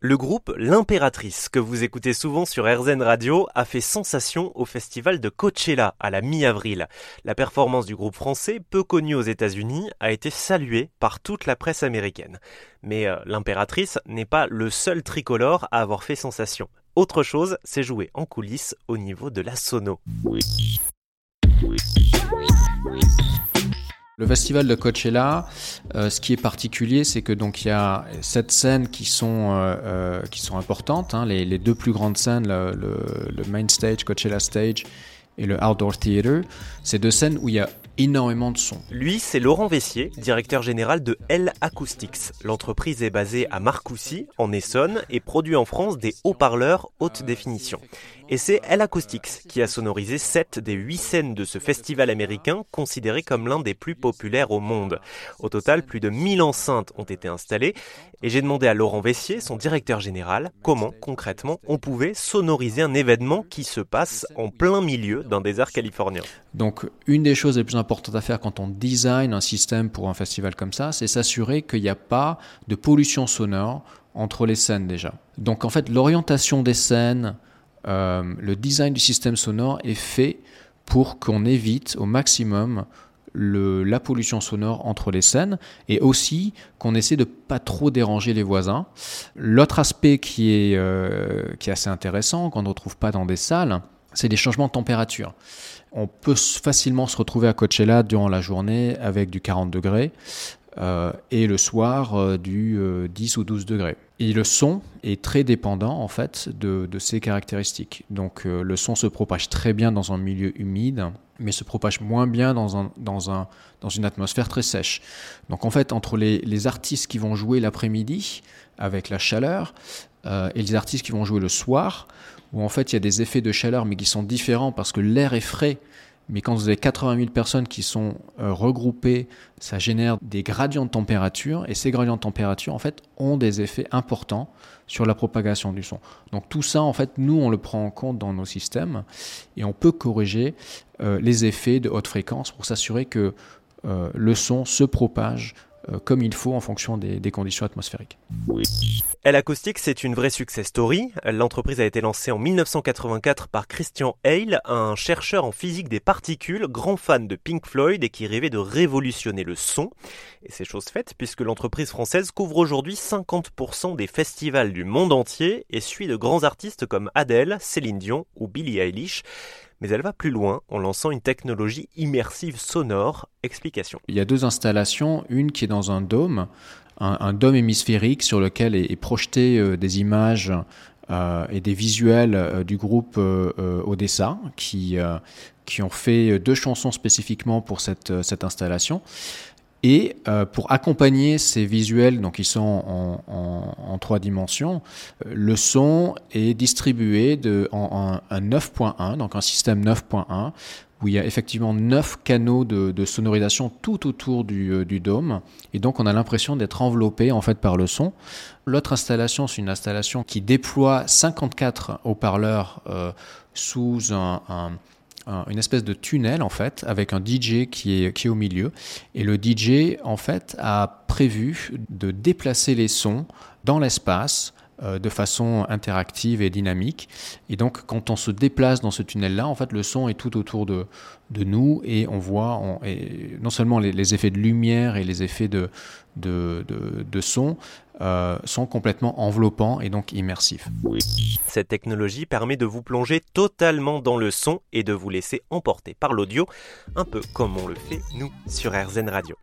Le groupe L'Impératrice, que vous écoutez souvent sur RZN Radio, a fait sensation au festival de Coachella à la mi-avril. La performance du groupe français, peu connu aux États-Unis, a été saluée par toute la presse américaine. Mais euh, L'Impératrice n'est pas le seul tricolore à avoir fait sensation. Autre chose, c'est joué en coulisses au niveau de la sono. Le festival de Coachella, euh, ce qui est particulier, c'est que donc il y a sept scènes qui sont euh, euh, qui sont importantes. Hein, les, deux plus grandes scènes, le, le, main stage, Coachella stage, et le outdoor theater. C'est deux scènes où il y a énormément de sons. Lui, c'est Laurent Vessier, directeur général de L Acoustics. L'entreprise est basée à Marcoussis, en Essonne, et produit en France des haut-parleurs haute définition. Et c'est L Acoustics qui a sonorisé 7 des 8 scènes de ce festival américain, considéré comme l'un des plus populaires au monde. Au total, plus de 1000 enceintes ont été installées, et j'ai demandé à Laurent Vessier, son directeur général, comment concrètement on pouvait sonoriser un événement qui se passe en plein milieu d'un désert californien. Donc, une des choses les plus importantes à faire quand on design un système pour un festival comme ça, c'est s'assurer qu'il n'y a pas de pollution sonore entre les scènes déjà. Donc, en fait, l'orientation des scènes, euh, le design du système sonore est fait pour qu'on évite au maximum le, la pollution sonore entre les scènes et aussi qu'on essaie de pas trop déranger les voisins. L'autre aspect qui est, euh, qui est assez intéressant, qu'on ne retrouve pas dans des salles, c'est les changements de température. On peut facilement se retrouver à Coachella durant la journée avec du 40 degrés euh, et le soir euh, du 10 ou 12 degrés. Et le son est très dépendant en fait de, ces caractéristiques. Donc euh, le son se propage très bien dans un milieu humide, mais se propage moins bien dans, un, dans, un, dans une atmosphère très sèche. Donc en fait, entre les, artistes qui vont jouer l'après-midi avec la chaleur euh, et les artistes qui vont jouer le soir, où en fait il y a des effets de chaleur mais qui sont différents parce que l'air est frais mais quand vous avez 80 000 personnes qui sont euh, regroupées, ça génère des gradients de température, et ces gradients de température, en fait, ont des effets importants sur la propagation du son. Donc tout ça, en fait, nous, on le prend en compte dans nos systèmes, et on peut corriger euh, les effets de haute fréquence pour s'assurer que euh, le son se propage comme il faut en fonction des, conditions atmosphériques. L Acoustic, c'est une vraie success story. L'entreprise a été lancée en 1984 par Christian Hale, un chercheur en physique des particules, grand fan de Pink Floyd et qui rêvait de révolutionner le son. Et c'est chose faite puisque l'entreprise française couvre aujourd'hui 50% des festivals du monde entier et suit de grands artistes comme Adele, Céline Dion ou Billie Eilish mais elle va plus loin en lançant une technologie immersive sonore. Explication. Il y a deux installations, une qui est dans un dôme, un, dôme hémisphérique sur lequel est, projeté euh, des images euh, et des visuels euh, du groupe Odessa qui, qui ont fait deux chansons spécifiquement pour cette, cette installation. Et euh, pour accompagner ces visuels, donc ils sont en, trois dimensions, le son est distribué en, en un 9.1, donc un système 9.1, où il y a effectivement neuf canaux de, sonorisation tout autour du, euh, du, dôme. Et donc on a l'impression d'être enveloppé en fait par le son. L'autre installation, c'est une installation qui déploie 54 haut-parleurs euh, sous un une espèce de tunnel en fait avec un DJ qui est, qui est au milieu. Et le DJ en fait a prévu de déplacer les sons dans l'espace de façon interactive et dynamique. Et donc, quand on se déplace dans ce tunnel-là, en fait, le son est tout autour de, nous et on voit non seulement les, effets de lumière et les effets de son euh, sont complètement enveloppants et donc immersifs. Cette technologie permet de vous plonger totalement dans le son et de vous laisser emporter par l'audio, un peu comme on le fait nous sur RZN Radio.